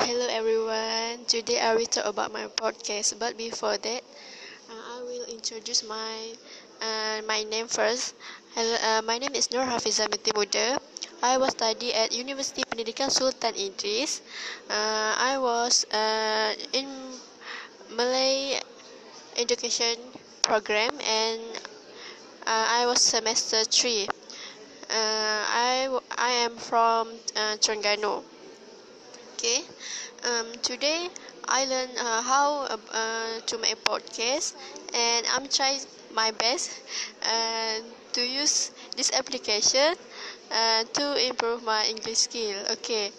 Hello everyone. Today I will talk about my podcast. But before that, uh, I will introduce my uh, my name first. Hello, uh, my name is Nur Hafiza Mutimuda. I was study at University Pendidikan Sultan Idris. Uh, I was uh, in Malay education program and uh, I was semester three. Uh, I I am from uh, Terengganu. Okay, um, today I learned uh, how uh, to make podcast, and I'm trying my best uh, to use this application uh, to improve my English skill. Okay,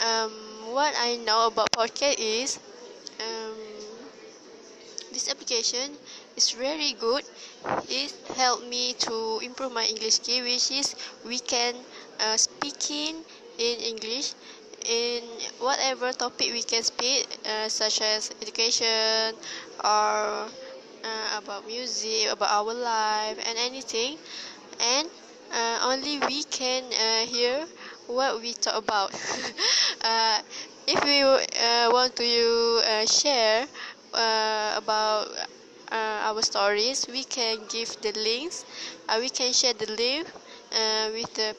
um, what I know about podcast is um, this application is very good. It helped me to improve my English skill, which is we can uh, speaking in English in whatever topic we can speak, uh, such as education or uh, about music, about our life, and anything. And uh, only we can uh, hear what we talk about. uh, if we uh, want to share about our stories, we can give the links. We can share the link with the,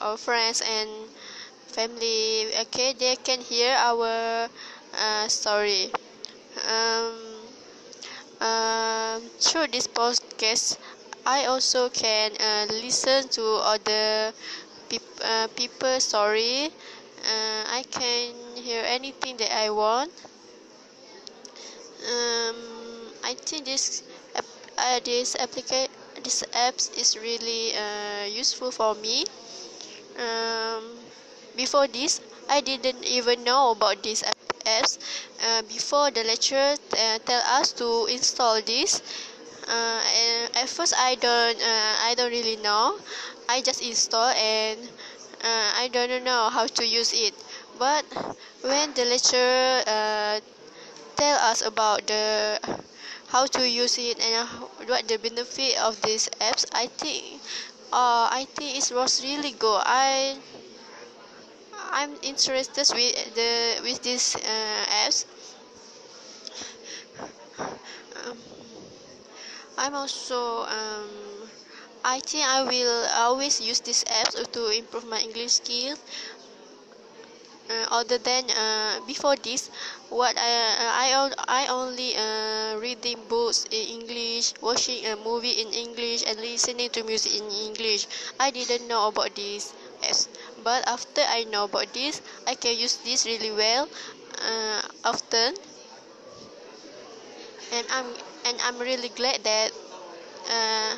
our friends and family okay they can hear our uh, story. Um, um, through this podcast I also can uh, listen to other peop- uh, people story. Uh, I can hear anything that I want. Um, I think this uh, this application this apps is really uh, useful for me. Um, before this, I didn't even know about these apps. Uh, before the lecturer uh, tell us to install this, uh, at first I don't uh, I don't really know. I just install and uh, I don't know how to use it. But when the lecturer uh, tell us about the how to use it and what the benefit of these apps, I think uh, I think it was really good. I I'm interested with the with these uh, apps. Um, I'm also um, I think I will always use these apps to improve my English skills. Uh, other than uh, before this, what I I, I only uh, reading books in English, watching a movie in English, and listening to music in English. I didn't know about this apps but after I know about this I can use this really well uh, often. And I'm and I'm really glad that uh,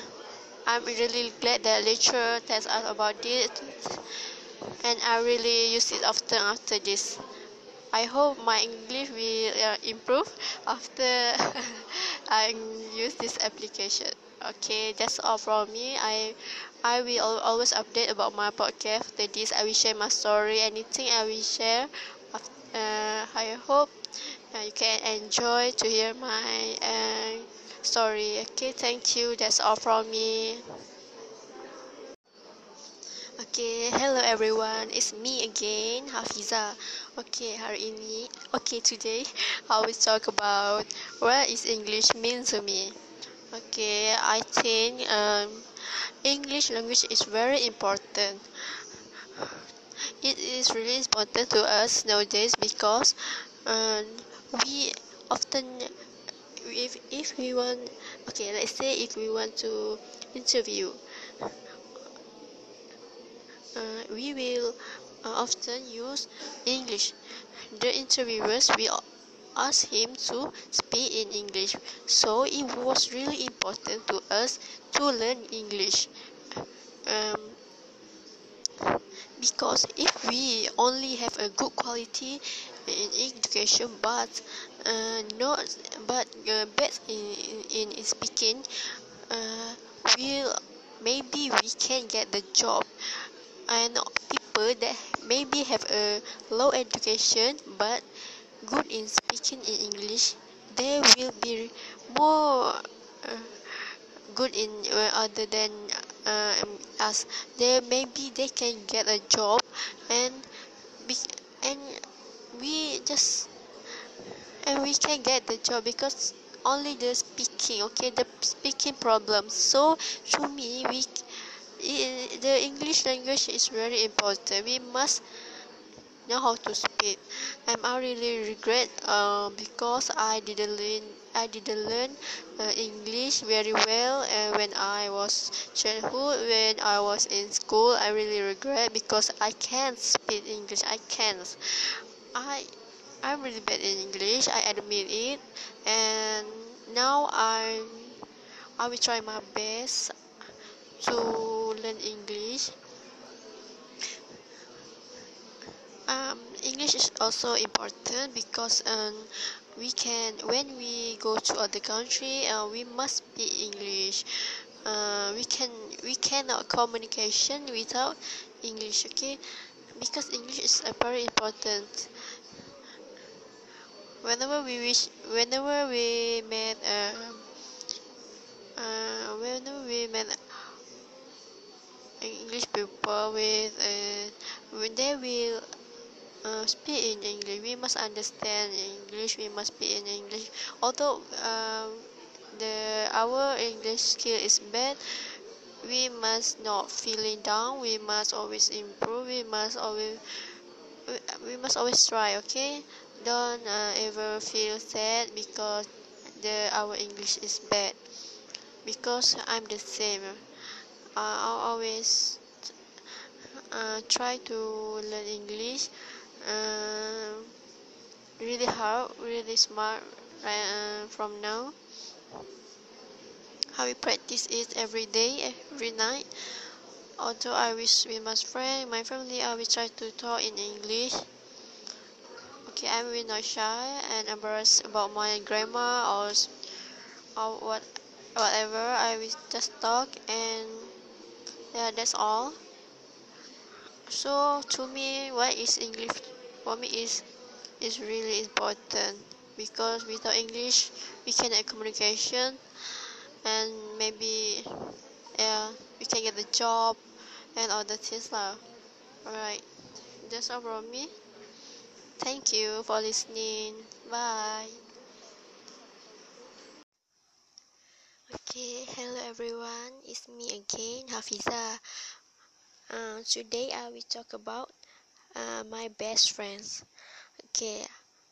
I'm really glad that lecturer tells us about this and I really use it often after this. I hope my English will uh, improve after I use this application okay that's all from me. I I will always update about my podcast. After this I will share my story anything I will share. Uh, I hope uh, you can enjoy to hear my uh, story. Okay thank you. That's all from me. Okay, hello everyone. It's me again, Hafiza. Okay, hari ini, okay today I will talk about what is English mean to me. Okay, I think um, English language is very important. It is really important to us nowadays because um, we often if if we want okay let's say if we want to interview uh, we will uh, often use English. The interviewers will ask him to speak in English. So it was really important to us to learn English. Um, because if we only have a good quality in education but uh, not but uh, bad in, in, in speaking uh, will maybe we can get the job and people that maybe have a low education but good in speaking in English they will be more uh, good in uh, other than uh, us. They maybe they can get a job and be, and because and we can get the job because only the speaking okay the speaking problem. So to me we the english language is very important. We must know how to speak. And i really regret uh, because i didn't learn i didn't learn uh, english very well and when i was childhood when i was in school i really regret because i can't speak english. I can't. I i'm really bad in english. I admit it. And now i i will try my best to learn english um, English is also important because um, we can when we go to other country uh, we must speak English. Uh, we can we cannot communication without English okay? Because English is a very important. Whenever we wish whenever we met uh, uh, whenever we met English people with uh, when they will uh, speak in English. We must understand English. We must speak in English. Although um, the our English skill is bad, we must not feeling down. We must always improve. We must always we, we must always try. Okay, don't uh, ever feel sad because the our English is bad. Because I'm the same. Uh, I always uh, try to learn English uh, really hard really smart uh, from now. How we practice it every day every night. Although I wish with my friend my family I will try to talk in English. Okay I'm really not shy and embarrassed about my grammar or or what whatever. I will just talk and yeah that's all. So to me what is English for me is is really important because without English we cannot communication and maybe yeah we can get the job and all the things lah. Alright that's all from me. Thank you for listening. Bye. Okay hello everyone. It's me again Hafiza. Uh, today I will talk about uh, my best friends. Okay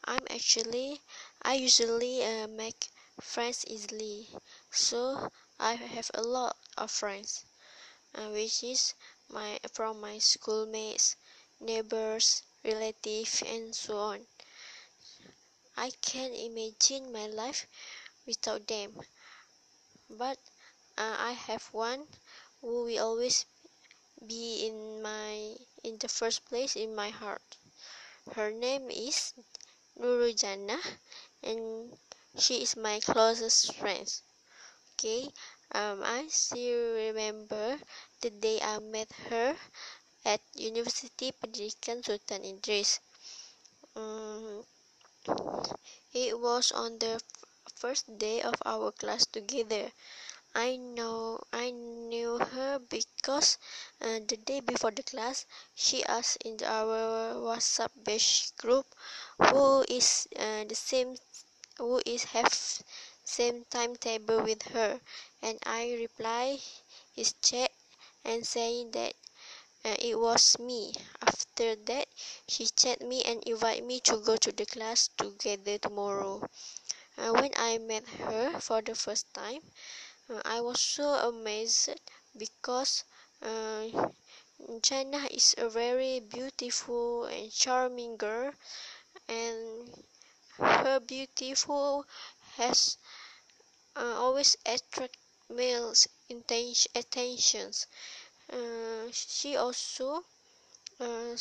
i'm actually i usually uh, make friends easily. So i have a lot of friends uh, which is my from my schoolmates neighbors relatives and so on. I can't imagine my life without them. But uh, i have one who will always be in my the first place in my heart. Her name is Nurul Jannah and she is my closest friend. Okay, um, I still remember the day I met her at University Pendidikan Sultan Idris. Um, it was on the first day of our class together. I know I knew her because uh, the day before the class she asked in our WhatsApp group who is uh, the same who is have same timetable with her and I reply his chat and saying that uh, it was me. After that, she chat me and invite me to go to the class together tomorrow. Uh, when I met her for the first time, I was so amazed because uh, Jannah is a very beautiful and charming girl and her beautiful has uh, always attract males attentions. Uh, she also uh,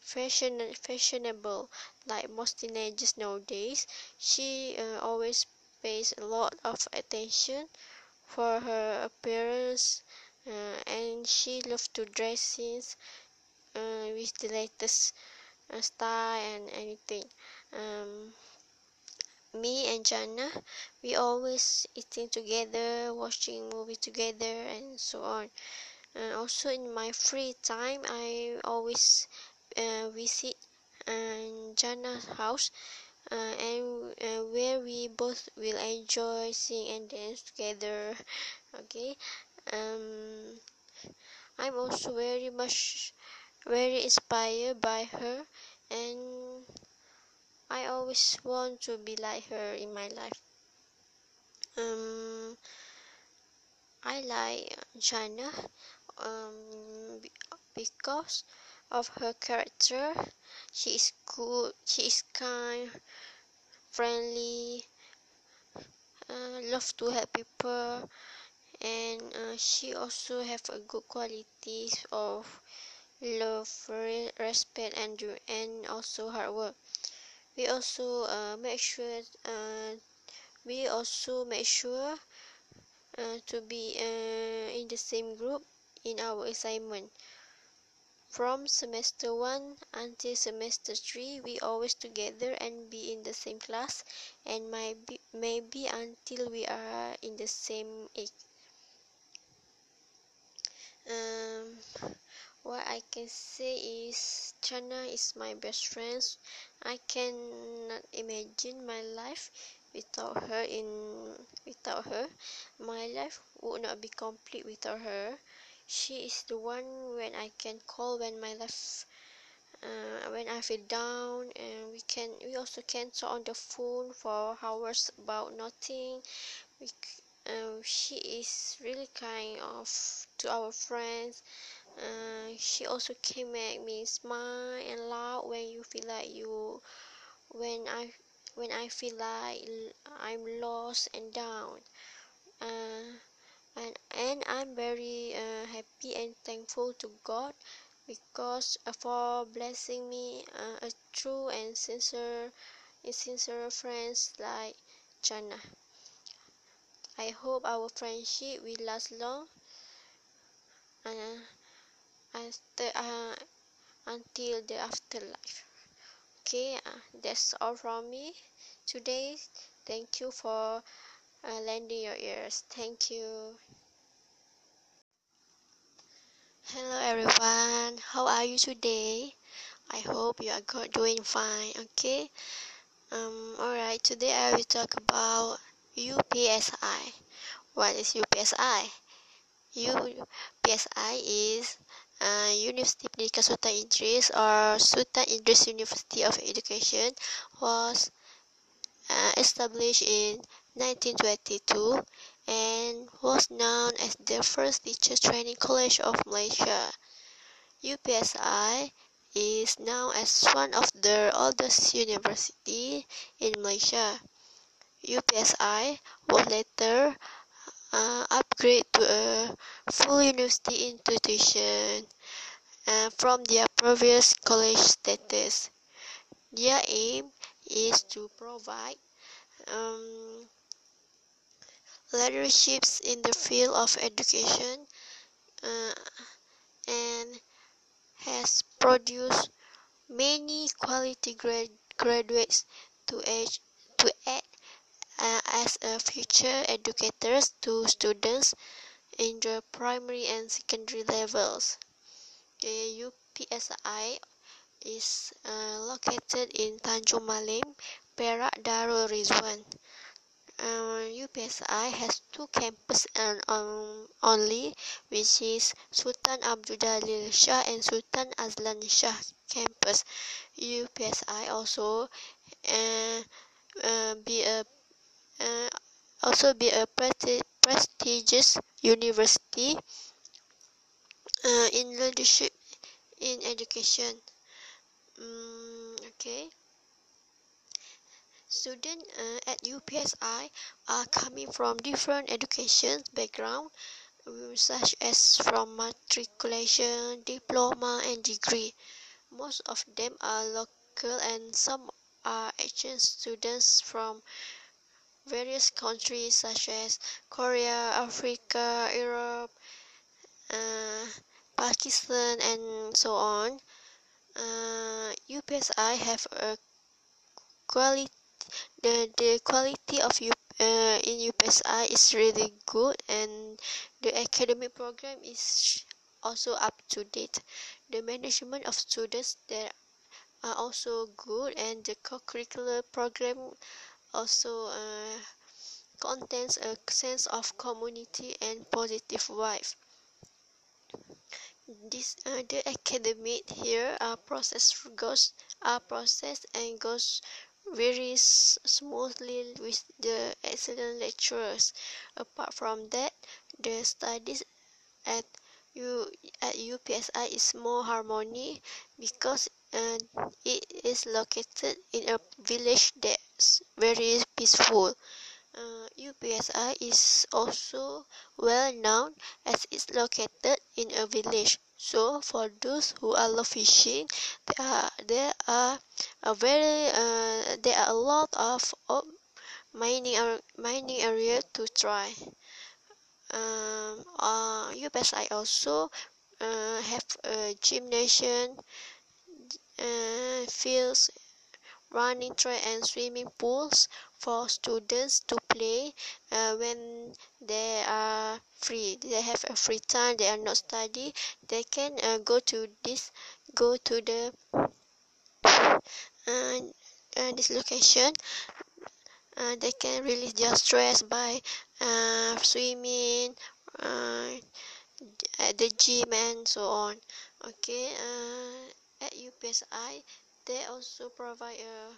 fashion fashionable like most teenagers nowadays. She uh, always pays a lot of attention for her appearance uh, and she loves to dress uh, with the latest uh, style and anything. Um, me and Jannah we always eating together watching movie together and so on. And also in my free time I always uh, visit uh, Jannah's house uh, and uh, where we both will enjoy sing and dance together. Okay? Um i'm also very much very inspired by her. And i always want to be like her in my life. Um i like Jannah um because of her character. She is good she is kind friendly uh, love to help people and uh, she also have a good qualities of love respect and and also hard work. We also uh, make sure uh, we also make sure uh, to be uh, in the same group in our assignment from semester 1 until semester 3 we always together and be in the same class and maybe maybe until we are in the same age um, what I can say is Jannah is my best friend. I cannot imagine my life without her in without her. My life would not be complete without her. She is the one when I can call when my life uh, when I feel down and we can we also can talk on the phone for hours about nothing. We uh, she is really kind of to our friends. Uh, she also can make me smile and laugh when you feel like you when i when i feel like i'm lost and down. Uh, and, and i'm very uh, happy and thankful to god because uh, for blessing me uh, a true and sincere sincere friends like Jannah. I hope our friendship will last long uh, after, uh, until the afterlife. Okay, uh, that's all from me today. Thank you for uh, lending your ears. Thank you. Hello everyone, how are you today? I hope you are doing fine. Okay. Um. Alright. Today I will talk about UPSI. What is UPSI? UPSI is uh, University Pendidikan Sultan Idris or Sultan Idris University of Education was uh, established in 1922 and was known as the first teacher training college of Malaysia. UPSI is now as one of the oldest university in Malaysia. UPSI was later uh, upgrade to a full university institution uh, from their previous college status. Their aim is to provide um, leaderships in the field of education uh, and has produced many quality grad graduates to age to act uh, as a future educators to students in the primary and secondary levels. The UPSI is uh, located in Tanjung Malim, Perak Darul Ridzuan. Uh, UPSI has two campuses and um, only, which is Sultan Abdul Shah and Sultan Azlan Shah campus. UPSI also uh, uh, be a uh, also be a prestigious university in leadership in education. Um, okay. Students uh, at UPSI are coming from different education background, such as from matriculation, diploma, and degree. Most of them are local and some are exchange students from various countries such as Korea, Africa, Europe, uh, Pakistan, and so on. Uh, UPSI have a quality. The, the quality of U, uh, in UPSI is really good, and the academic program is also up to date. The management of students there are also good and the co-curricular program also uh, contains a sense of community and positive vibe this uh, the academic here are process goes are processed and goes very smoothly with the excellent lecturers apart from that the studies at U at UPSI is more harmony because uh, it is located in a village that's very peaceful uh, UPSI is also well known as it's located in a village. So for those who are love fishing, there are there are a very uh, there are a lot of, mining mining area to try. Um, uh, I also uh, have a gymnasium, uh, fields running track and swimming pools for students to play uh, when they are free they have a free time they are not study they can uh, go to this go to the uh, uh, this location. Uh, they can release their stress by uh, swimming at the gym and so on. Okay at UPSI they also provide uh,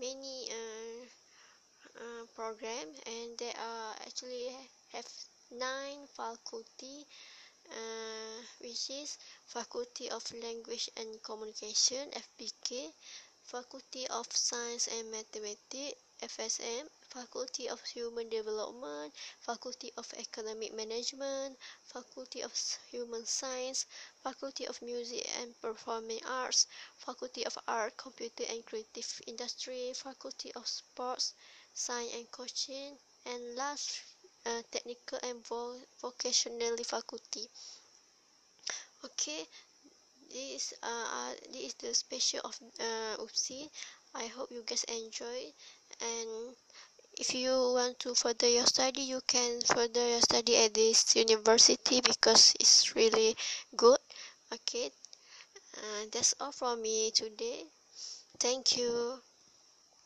many uh, uh, program and they are actually have nine faculty uh, which is faculty of language and communication fpk faculty of science and mathematics fsm Faculty of Human Development, Faculty of Economic Management, Faculty of Human Science, Faculty of Music and Performing Arts, Faculty of Art, Computer and Creative Industry, Faculty of Sports, Science and Coaching, and last, uh, Technical and vo Vocational Faculty. Okay, this uh, this is the special of uh, UPSI. I hope you guys enjoy and if you want to further your study you can further your study at this university because it's really good. Okay. Uh, that's all from me today. Thank you